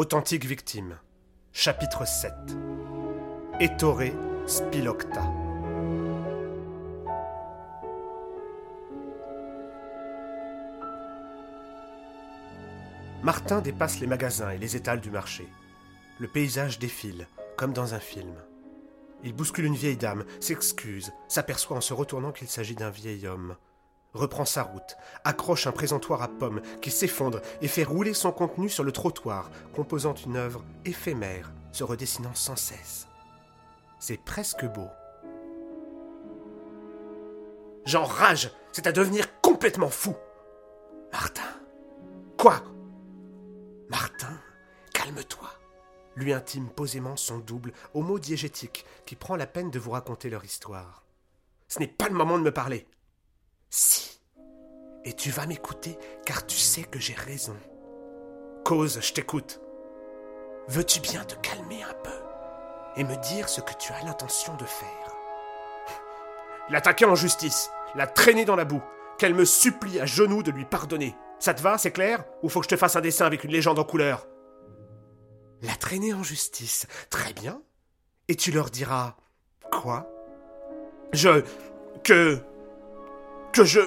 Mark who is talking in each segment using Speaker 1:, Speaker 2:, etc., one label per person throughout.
Speaker 1: Authentique victime. Chapitre 7. Ettore Spilocta. Martin dépasse les magasins et les étals du marché. Le paysage défile, comme dans un film. Il bouscule une vieille dame, s'excuse, s'aperçoit en se retournant qu'il s'agit d'un vieil homme. Reprend sa route, accroche un présentoir à pommes qui s'effondre et fait rouler son contenu sur le trottoir, composant une œuvre éphémère, se redessinant sans cesse. C'est presque beau. J'enrage, c'est à devenir complètement fou. Martin. Quoi? Martin, calme-toi lui intime posément son double au mot diégétique qui prend la peine de vous raconter leur histoire. Ce n'est pas le moment de me parler. Si. Et tu vas m'écouter car tu sais que j'ai raison. Cause, je t'écoute. Veux-tu bien te calmer un peu et me dire ce que tu as l'intention de faire? L'attaquer en justice, la traîner dans la boue, qu'elle me supplie à genoux de lui pardonner. Ça te va, c'est clair? Ou faut que je te fasse un dessin avec une légende en couleur? La traîner en justice. Très bien. Et tu leur diras quoi? Je. que. Que je.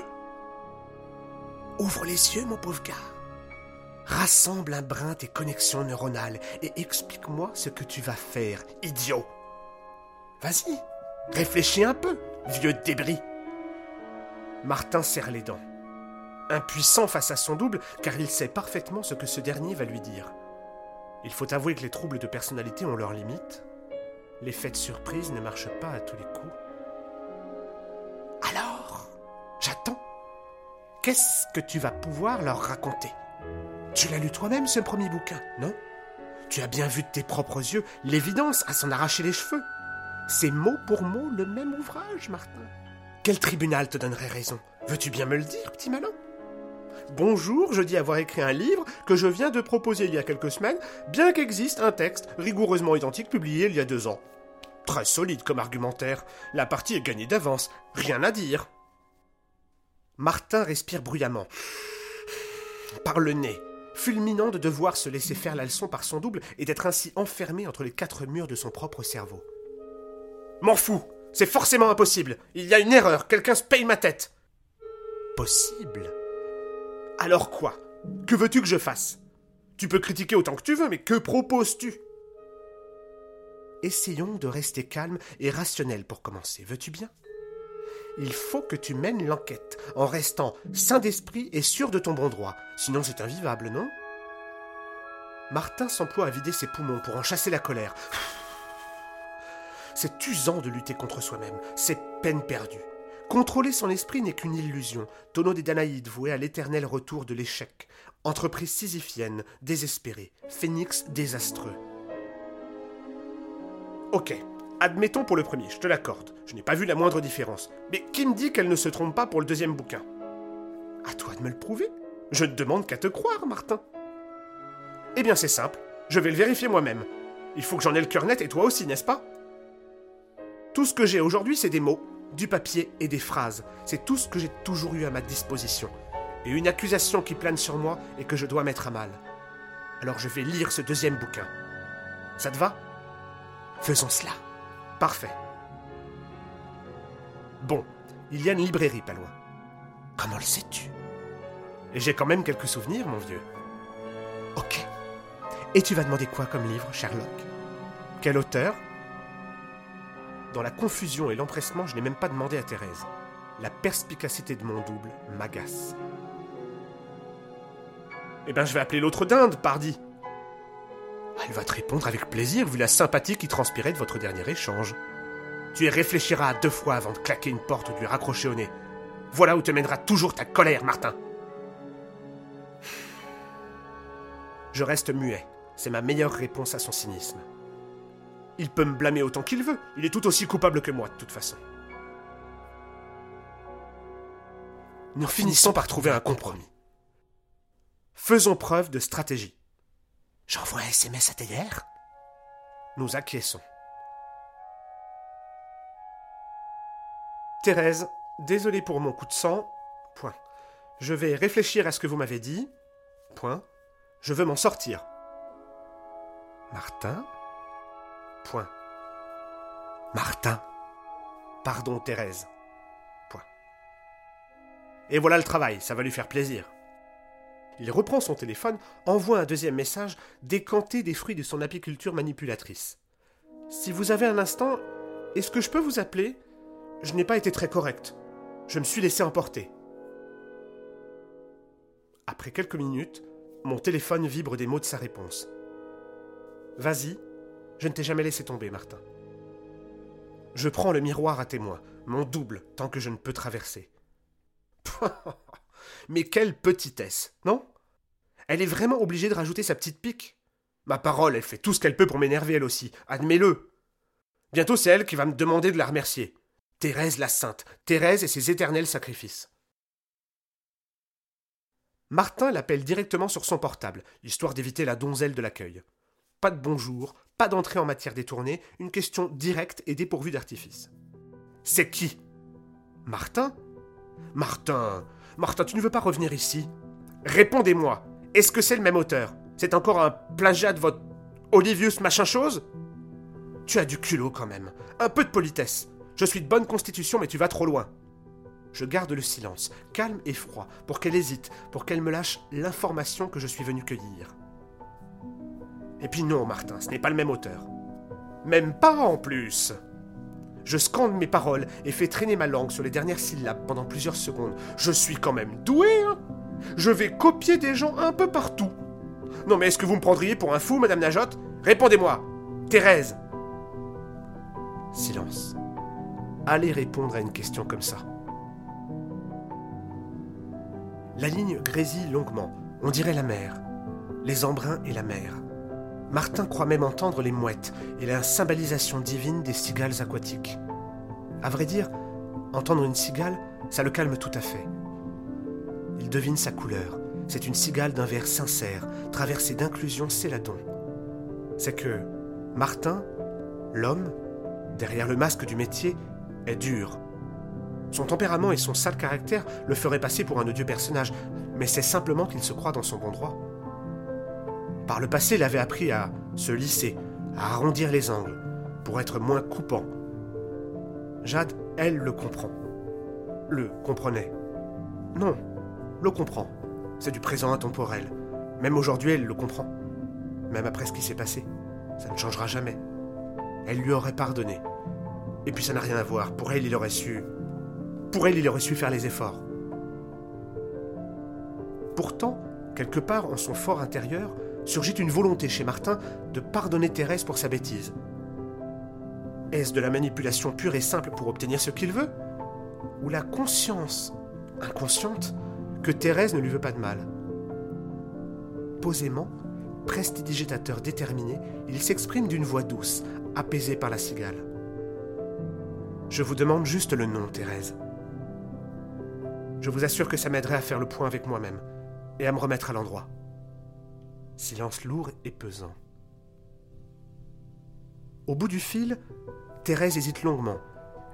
Speaker 1: Ouvre les yeux, mon pauvre gars. Rassemble un brin tes connexions neuronales et explique-moi ce que tu vas faire, idiot. Vas-y, réfléchis un peu, vieux débris. Martin serre les dents. Impuissant face à son double, car il sait parfaitement ce que ce dernier va lui dire. Il faut avouer que les troubles de personnalité ont leurs limites. L'effet de surprise ne marche pas à tous les coups. Qu'est-ce que tu vas pouvoir leur raconter? Tu l'as lu toi-même, ce premier bouquin, non? Tu as bien vu de tes propres yeux l'évidence à s'en arracher les cheveux. C'est mot pour mot le même ouvrage, Martin. Quel tribunal te donnerait raison? Veux-tu bien me le dire, petit malin? Bonjour, je dis avoir écrit un livre que je viens de proposer il y a quelques semaines, bien qu'existe un texte rigoureusement identique publié il y a deux ans. Très solide comme argumentaire. La partie est gagnée d'avance. Rien à dire. Martin respire bruyamment. Par le nez, fulminant de devoir se laisser faire la leçon par son double et d'être ainsi enfermé entre les quatre murs de son propre cerveau. M'en fous C'est forcément impossible. Il y a une erreur Quelqu'un se paye ma tête. Possible. Alors quoi? Que veux-tu que je fasse? Tu peux critiquer autant que tu veux, mais que proposes-tu? Essayons de rester calme et rationnel pour commencer, veux-tu bien? Il faut que tu mènes l'enquête en restant sain d'esprit et sûr de ton bon droit, sinon c'est invivable, non? Martin s'emploie à vider ses poumons pour en chasser la colère. C'est usant de lutter contre soi-même, c'est peine perdue. Contrôler son esprit n'est qu'une illusion, tonneau des Danaïdes voué à l'éternel retour de l'échec, entreprise sisyphienne, désespérée, phénix désastreux. Ok, admettons pour le premier, je te l'accorde, je n'ai pas vu la moindre différence. Mais qui me dit qu'elle ne se trompe pas pour le deuxième bouquin? À toi de me le prouver. Je ne demande qu'à te croire, Martin. Eh bien c'est simple, je vais le vérifier moi-même. Il faut que j'en ai le cœur net et toi aussi, n'est-ce pas? Tout ce que j'ai aujourd'hui, c'est des mots, du papier et des phrases. C'est tout ce que j'ai toujours eu à ma disposition. Et une accusation qui plane sur moi et que je dois mettre à mal. Alors je vais lire ce deuxième bouquin. Ça te va? Faisons cela. Parfait. Bon, il y a une librairie pas loin. Comment le sais-tu? Et j'ai quand même quelques souvenirs, mon vieux. Ok. Et tu vas demander quoi comme livre, Sherlock? Quel auteur? Dans la confusion et l'empressement, je n'ai même pas demandé à Thérèse. La perspicacité de mon double m'agace. Eh ben, je vais appeler l'autre dinde, pardi. Elle va te répondre avec plaisir, vu la sympathie qui transpirait de votre dernier échange. Tu y réfléchiras deux fois avant de claquer une porte ou de lui raccrocher au nez. Voilà où te mènera toujours ta colère, Martin. Je reste muet. C'est ma meilleure réponse à son cynisme. Il peut me blâmer autant qu'il veut. Il est tout aussi coupable que moi, de toute façon. Nous finissons par trouver un compromis. Faisons preuve de stratégie. J'envoie un SMS à TDR Nous acquiesçons. Thérèse, désolé pour mon coup de sang. Point. Je vais réfléchir à ce que vous m'avez dit. Point. Je veux m'en sortir. Martin Point. Martin. Pardon, Thérèse. Point. Et voilà le travail, ça va lui faire plaisir. Il reprend son téléphone, envoie un deuxième message, décanté des fruits de son apiculture manipulatrice. Si vous avez un instant, est-ce que je peux vous appeler? Je n'ai pas été très correct. Je me suis laissé emporter. Après quelques minutes, mon téléphone vibre des mots de sa réponse. Vas-y, je ne t'ai jamais laissé tomber, Martin. Je prends le miroir à témoin, mon double, tant que je ne peux traverser. Mais quelle petitesse, non? Elle est vraiment obligée de rajouter sa petite pique Ma parole, elle fait tout ce qu'elle peut pour m'énerver elle aussi, admets-le. Bientôt c'est elle qui va me demander de la remercier. Thérèse la sainte, Thérèse et ses éternels sacrifices. Martin l'appelle directement sur son portable, histoire d'éviter la donzelle de l'accueil. Pas de bonjour, pas d'entrée en matière détournée, une question directe et dépourvue d'artifice. C'est qui? Martin? Martin Martin, tu ne veux pas revenir ici? Répondez-moi Est-ce que c'est le même auteur? C'est encore un plagiat de votre Olivius machin chose? Tu as du culot quand même. Un peu de politesse. Je suis de bonne constitution, mais tu vas trop loin. Je garde le silence, calme et froid, pour qu'elle hésite, pour qu'elle me lâche l'information que je suis venu cueillir. Et puis non, Martin, ce n'est pas le même auteur. Même pas en plus. Je scande mes paroles et fais traîner ma langue sur les dernières syllabes pendant plusieurs secondes. Je suis quand même doué, hein Je vais copier des gens un peu partout. Non mais est-ce que vous me prendriez pour un fou, Madame Najotte? Répondez-moi Thérèse Silence. Allez répondre à une question comme ça. La ligne grésille longuement. On dirait la mer. Les embruns et la mer. Martin croit même entendre les mouettes et la symbolisation divine des cigales aquatiques. À vrai dire, entendre une cigale, ça le calme tout à fait. Il devine sa couleur. C'est une cigale d'un vert sincère, traversée d'inclusion céladon. C'est que Martin, l'homme, derrière le masque du métier, est dur. Son tempérament et son sale caractère le feraient passer pour un odieux personnage, mais c'est simplement qu'il se croit dans son bon droit. Par le passé, il avait appris à se lisser, à arrondir les angles, pour être moins coupant. Jade, elle, le comprend. Le comprenait. Non, le comprend. C'est du présent intemporel. Même aujourd'hui, elle le comprend. Même après ce qui s'est passé. Ça ne changera jamais. Elle lui aurait pardonné. Et puis ça n'a rien à voir. Pour elle, il aurait su. Pour elle, il aurait su faire les efforts. Pourtant, quelque part en son fort intérieur, surgit une volonté chez Martin de pardonner Thérèse pour sa bêtise. Est-ce de la manipulation pure et simple pour obtenir ce qu'il veut? Ou la conscience, inconsciente, que Thérèse ne lui veut pas de mal? Posément, prestidigitateur déterminé, il s'exprime d'une voix douce, apaisée par la cigale. Je vous demande juste le nom, Thérèse. Je vous assure que ça m'aiderait à faire le point avec moi-même et à me remettre à l'endroit. Silence lourd et pesant. Au bout du fil, Thérèse hésite longuement.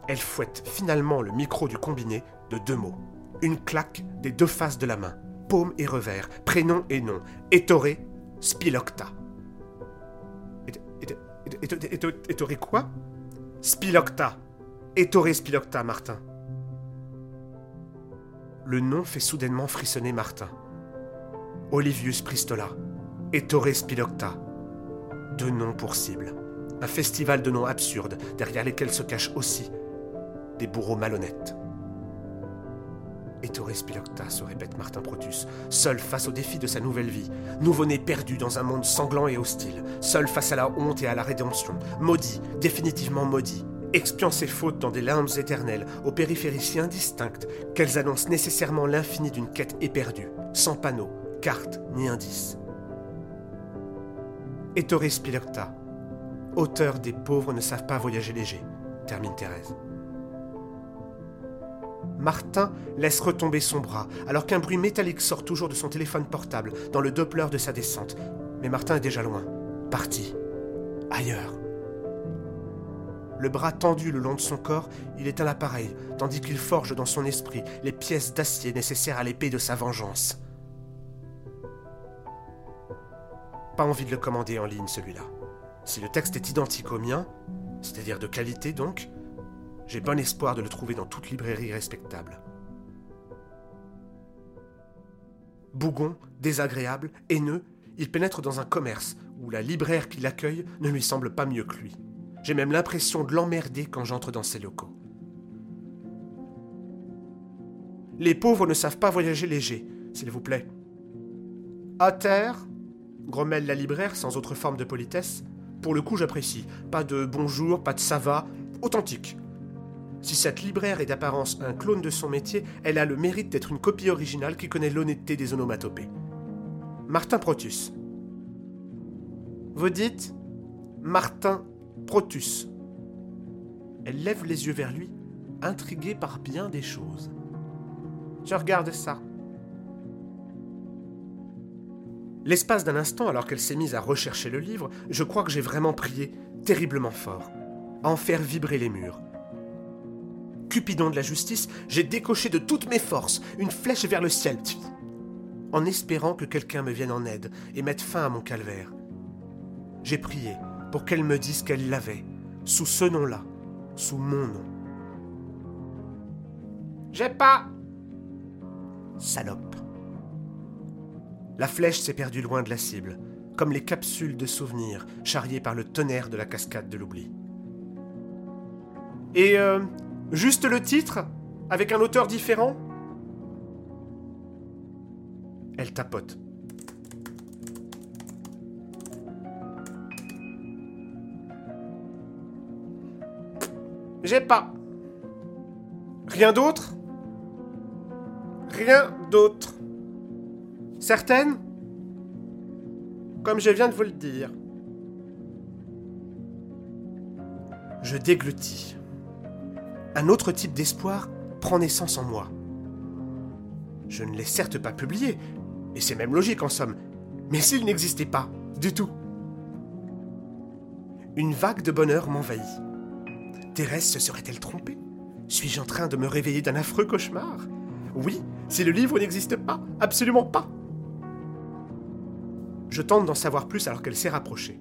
Speaker 1: Elle fouette finalement le micro du combiné de deux mots. Une claque des deux faces de la main. Paume et revers, prénom et nom. Étoré, Spilocta. Étoré quoi? Spilocta. Étoré Spilocta, Martin. Le nom fait soudainement frissonner Martin. Olivius Pristola. Ettore Spilocta. Deux noms pour cible. Un festival de noms absurdes, derrière lesquels se cachent aussi des bourreaux malhonnêtes. Ettore Spilocta, se répète Martin Protus, seul face au défi de sa nouvelle vie, nouveau-né perdu dans un monde sanglant et hostile, seul face à la honte et à la rédemption, maudit, définitivement maudit, expiant ses fautes dans des limbes éternelles, aux périphéries si indistinctes qu'elles annoncent nécessairement l'infini d'une quête éperdue, sans panneaux, cartes ni indices. Ettore Spilocta, auteur des pauvres ne savent pas voyager léger, termine Thérèse. Martin laisse retomber son bras, alors qu'un bruit métallique sort toujours de son téléphone portable dans le Doppler de sa descente. Mais Martin est déjà loin, parti, ailleurs. Le bras tendu le long de son corps, il éteint l'appareil, tandis qu'il forge dans son esprit les pièces d'acier nécessaires à l'épée de sa vengeance. Pas envie de le commander en ligne, celui-là. Si le texte est identique au mien, c'est-à-dire de qualité donc, j'ai bon espoir de le trouver dans toute librairie respectable. Bougon, désagréable, haineux, il pénètre dans un commerce où la libraire qui l'accueille ne lui semble pas mieux que lui. J'ai même l'impression de l'emmerder quand j'entre dans ses locaux. Les pauvres ne savent pas voyager léger, s'il vous plaît. À terre, grommelle la libraire sans autre forme de politesse. Pour le coup, j'apprécie. Pas de bonjour, pas de ça va, authentique. Si cette libraire est d'apparence un clone de son métier, elle a le mérite d'être une copie originale qui connaît l'honnêteté des onomatopées. Martin Protus. Vous dites Martin Protus. Elle lève les yeux vers lui, intriguée par bien des choses. Je regarde ça. L'espace d'un instant, alors qu'elle s'est mise à rechercher le livre, je crois que j'ai vraiment prié, terriblement fort, à en faire vibrer les murs. Cupidon de la justice, j'ai décoché de toutes mes forces une flèche vers le ciel, en espérant que quelqu'un me vienne en aide et mette fin à mon calvaire. J'ai prié pour qu'elle me dise qu'elle l'avait, sous ce nom-là, sous mon nom. J'ai pas Salope. La flèche s'est perdue loin de la cible, comme les capsules de souvenirs charriées par le tonnerre de la cascade de l'oubli. Et euh, juste le titre Avec un auteur différent? Elle tapote. J'ai pas. Rien d'autre? Rien d'autre. Certaines Comme je viens de vous le dire. Je déglutis. Un autre type d'espoir prend naissance en moi. Je ne l'ai certes pas publié, et c'est même logique en somme, mais s'il n'existait pas, du tout. Une vague de bonheur m'envahit. Thérèse se serait-elle trompée? Suis-je en train de me réveiller d'un affreux cauchemar? Oui, si le livre n'existe pas, absolument pas. Je tente d'en savoir plus alors qu'elle s'est rapprochée.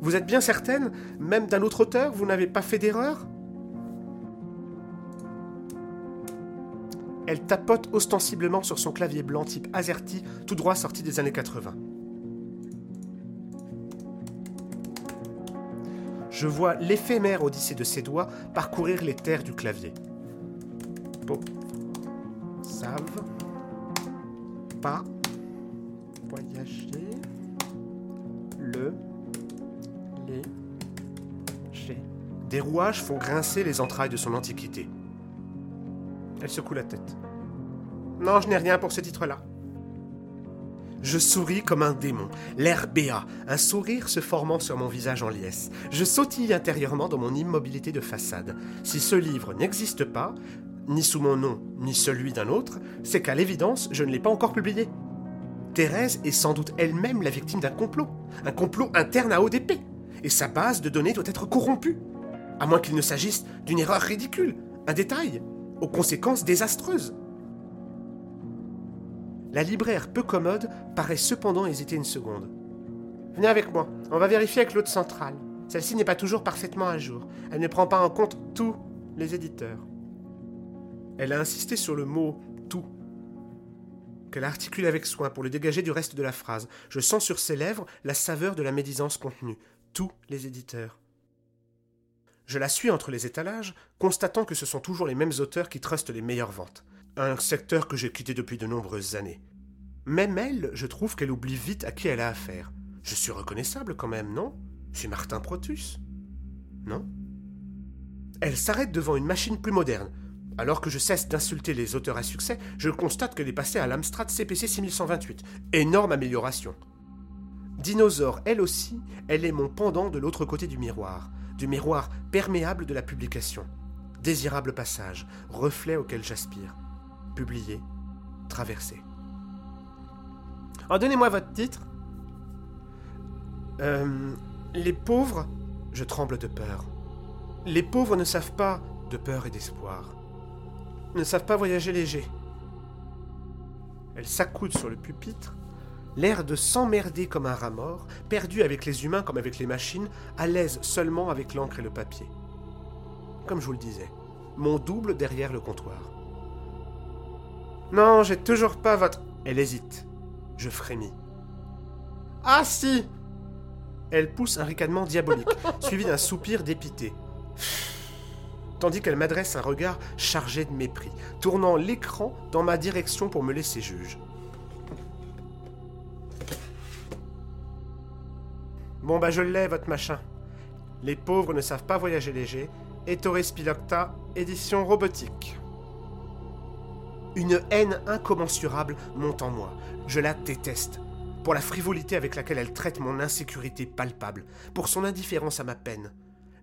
Speaker 1: Vous êtes bien certaine, même d'un autre auteur, vous n'avez pas fait d'erreur? Elle tapote ostensiblement sur son clavier blanc type AZERTY, tout droit sorti des années 80. Je vois l'éphémère odyssée de ses doigts parcourir les terres du clavier. Bon, savent pas voyager le léger. Des rouages font grincer les entrailles de son antiquité. Elle secoue la tête. Non, je n'ai rien pour ce titre-là. Je souris comme un démon, l'air béat, un sourire se formant sur mon visage en liesse. Je sautille intérieurement dans mon immobilité de façade. Si ce livre n'existe pas, ni sous mon nom, ni celui d'un autre, c'est qu'à l'évidence, je ne l'ai pas encore publié. Thérèse est sans doute elle-même la victime d'un complot, un complot interne à ODP, et sa base de données doit être corrompue, à moins qu'il ne s'agisse d'une erreur ridicule, un détail, aux conséquences désastreuses. La libraire peu commode paraît cependant hésiter une seconde. Venez avec moi, on va vérifier avec l'autre centrale. Celle-ci n'est pas toujours parfaitement à jour. Elle ne prend pas en compte tous les éditeurs. Elle a insisté sur le mot qu'elle articule avec soin pour le dégager du reste de la phrase. Je sens sur ses lèvres la saveur de la médisance contenue. Tous les éditeurs. Je la suis entre les étalages, constatant que ce sont toujours les mêmes auteurs qui trustent les meilleures ventes. Un secteur que j'ai quitté depuis de nombreuses années. Même elle, je trouve qu'elle oublie vite à qui elle a affaire. Je suis reconnaissable quand même, non? Je suis Martin Protus. Non? Elle s'arrête devant une machine plus moderne, alors que je cesse d'insulter les auteurs à succès, je constate qu'elle est passée à l'Amstrad CPC 6128. Énorme amélioration. Dinosaure, elle aussi, elle est mon pendant de l'autre côté du miroir, du miroir perméable de la publication. Désirable passage, reflet auquel j'aspire. Publié, traversé. Oh, donnez-moi votre titre. Euh, les pauvres, je tremble de peur. Les pauvres ne savent pas de peur et d'espoir ne savent pas voyager léger. Elle s'accoude sur le pupitre, L'air de s'emmerder comme un rat mort, perdu avec les humains comme avec les machines, à l'aise seulement avec l'encre et le papier. Comme je vous le disais, mon double derrière le comptoir. Non, j'ai toujours pas votre. Elle hésite. Je frémis. Ah si Elle pousse un ricanement diabolique, suivi d'un soupir dépité. Tandis qu'elle m'adresse un regard chargé de mépris, tournant l'écran dans ma direction pour me laisser juge. Bon bah je l'ai, votre machin. Les pauvres ne savent pas voyager léger. Ettore Spilocta, édition robotique. Une haine incommensurable monte en moi. Je la déteste. Pour la frivolité avec laquelle elle traite mon insécurité palpable, pour son indifférence à ma peine.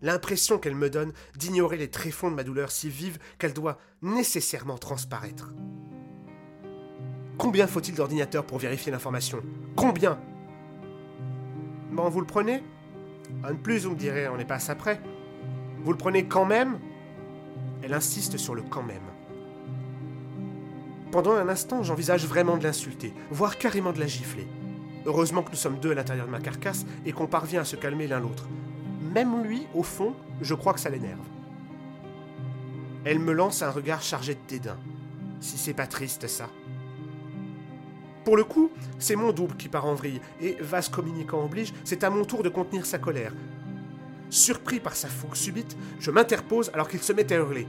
Speaker 1: L'impression qu'elle me donne d'ignorer les tréfonds de ma douleur si vive qu'elle doit nécessairement transparaître. Combien faut-il d'ordinateurs pour vérifier l'information? Combien? Bon, vous le prenez? Un de plus, vous me direz, on est pas après. Vous le prenez quand même? Elle insiste sur le quand même. Pendant un instant, j'envisage vraiment de l'insulter, voire carrément de la gifler. Heureusement que nous sommes deux à l'intérieur de ma carcasse et qu'on parvient à se calmer l'un l'autre. Même lui, au fond, je crois que ça l'énerve. Elle me lance un regard chargé de dédain. Si c'est pas triste, ça. Pour le coup, c'est mon double qui part en vrille, et, vase communicant oblige, c'est à mon tour de contenir sa colère. Surpris par sa fougue subite, je m'interpose alors qu'il se met à hurler.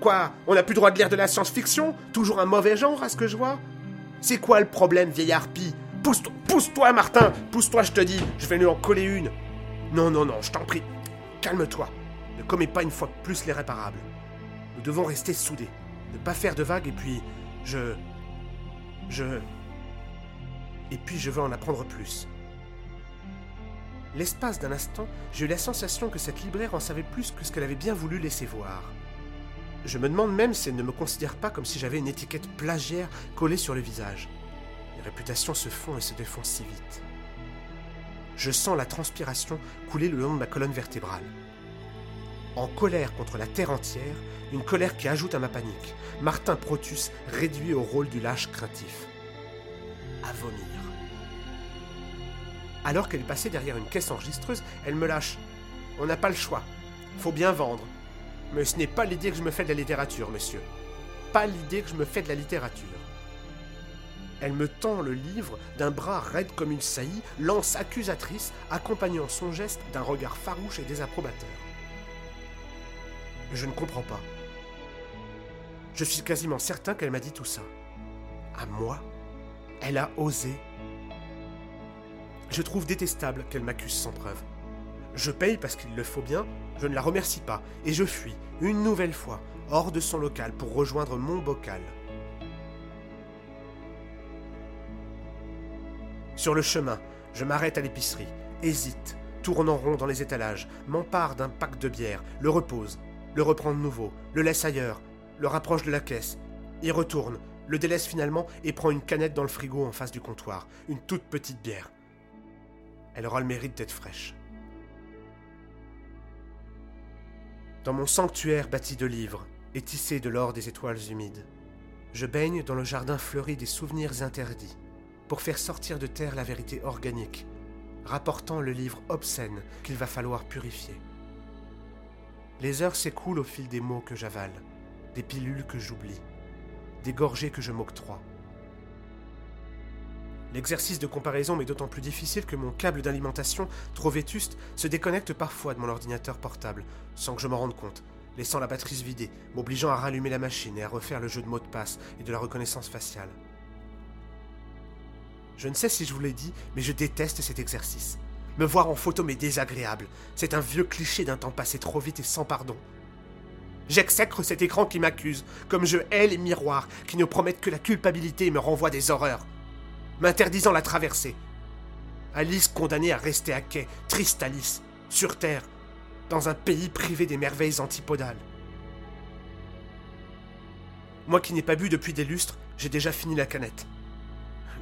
Speaker 1: Quoi On n'a plus droit de lire de la science-fiction? Toujours un mauvais genre, à ce que je vois? C'est quoi le problème, vieille harpie Pousse-toi, pousse-toi, Martin Pousse-toi, je te dis Je vais lui en coller une Non, non, non, je t'en prie Calme-toi Ne commets pas une fois de plus l'irréparable. Nous devons rester soudés, ne pas faire de vagues, et puis. Je. Je. Et puis je veux en apprendre plus. L'espace d'un instant, j'ai eu la sensation que cette libraire en savait plus que ce qu'elle avait bien voulu laisser voir. Je me demande même si elle ne me considère pas comme si j'avais une étiquette plagiaire collée sur le visage. Les réputations se font et se défont si vite. Je sens la transpiration couler le long de ma colonne vertébrale. En colère contre la terre entière, une colère qui ajoute à ma panique, Martin Protus réduit au rôle du lâche craintif. À vomir. Alors qu'elle est passée derrière une caisse enregistreuse, elle me lâche. On n'a pas le choix. Faut bien vendre. Mais ce n'est pas l'idée que je me fais de la littérature, monsieur. Pas l'idée que je me fais de la littérature. Elle me tend le livre d'un bras raide comme une saillie, lance accusatrice, accompagnant son geste d'un regard farouche et désapprobateur. Je ne comprends pas. Je suis quasiment certain qu'elle m'a dit tout ça. À moi Elle a osé. Je trouve détestable qu'elle m'accuse sans preuve. Je paye parce qu'il le faut bien, je ne la remercie pas, et je fuis, une nouvelle fois, hors de son local pour rejoindre mon bocal. Sur le chemin, je m'arrête à l'épicerie, hésite, tourne en rond dans les étalages, m'empare d'un pack de bière, le repose, le reprend de nouveau, le laisse ailleurs, le rapproche de la caisse, y retourne, le délaisse finalement et prend une canette dans le frigo en face du comptoir, une toute petite bière. Elle aura le mérite d'être fraîche. Dans mon sanctuaire bâti de livres et tissé de l'or des étoiles humides, je baigne dans le jardin fleuri des souvenirs interdits pour faire sortir de terre la vérité organique, rapportant le livre obscène qu'il va falloir purifier. Les heures s'écoulent au fil des mots que j'avale, des pilules que j'oublie, des gorgées que je m'octroie. L'exercice de comparaison m'est d'autant plus difficile que mon câble d'alimentation, trop vétuste, se déconnecte parfois de mon ordinateur portable, sans que je m'en rende compte, laissant la batterie se vider, m'obligeant à rallumer la machine et à refaire le jeu de mots de passe et de la reconnaissance faciale. Je ne sais si je vous l'ai dit, mais je déteste cet exercice. Me voir en photo m'est désagréable. C'est un vieux cliché d'un temps passé trop vite et sans pardon. J'exècre cet écran qui m'accuse, comme je hais les miroirs qui ne promettent que la culpabilité et me renvoient des horreurs m'interdisant la traversée. Alice condamnée à rester à quai, triste Alice, sur Terre, dans un pays privé des merveilles antipodales. Moi qui n'ai pas bu depuis des lustres, j'ai déjà fini la canette.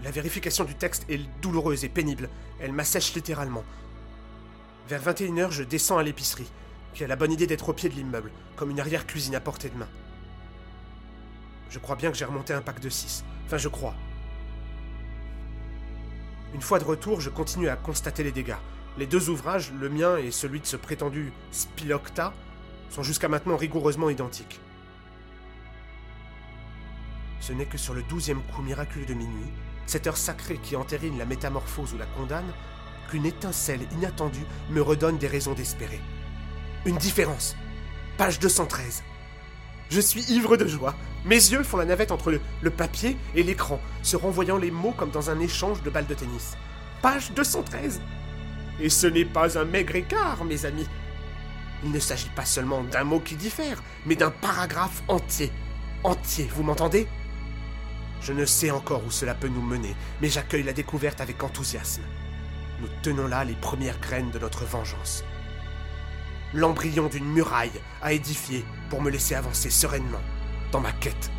Speaker 1: La vérification du texte est douloureuse et pénible, elle m'assèche littéralement. Vers 21h, je descends à l'épicerie, qui a la bonne idée d'être au pied de l'immeuble, comme une arrière-cuisine à portée de main. Je crois bien que j'ai remonté un pack de 6. Enfin, je crois. Une fois de retour, je continue à constater les dégâts. Les deux ouvrages, le mien et celui de ce prétendu Spilocta, sont jusqu'à maintenant rigoureusement identiques. Ce n'est que sur le douzième coup miraculeux de minuit, cette heure sacrée qui entérine la métamorphose ou la condamne, qu'une étincelle inattendue me redonne des raisons d'espérer. Une différence. Page 213. Je suis ivre de joie. Mes yeux font la navette entre le, papier et l'écran, se renvoyant les mots comme dans un échange de balles de tennis. Page 213. Et ce n'est pas un maigre écart, mes amis. Il ne s'agit pas seulement d'un mot qui diffère, mais d'un paragraphe entier. Entier, vous m'entendez? Je ne sais encore où cela peut nous mener, mais j'accueille la découverte avec enthousiasme. Nous tenons là les premières graines de notre vengeance. L'embryon d'une muraille à édifier pour me laisser avancer sereinement dans ma quête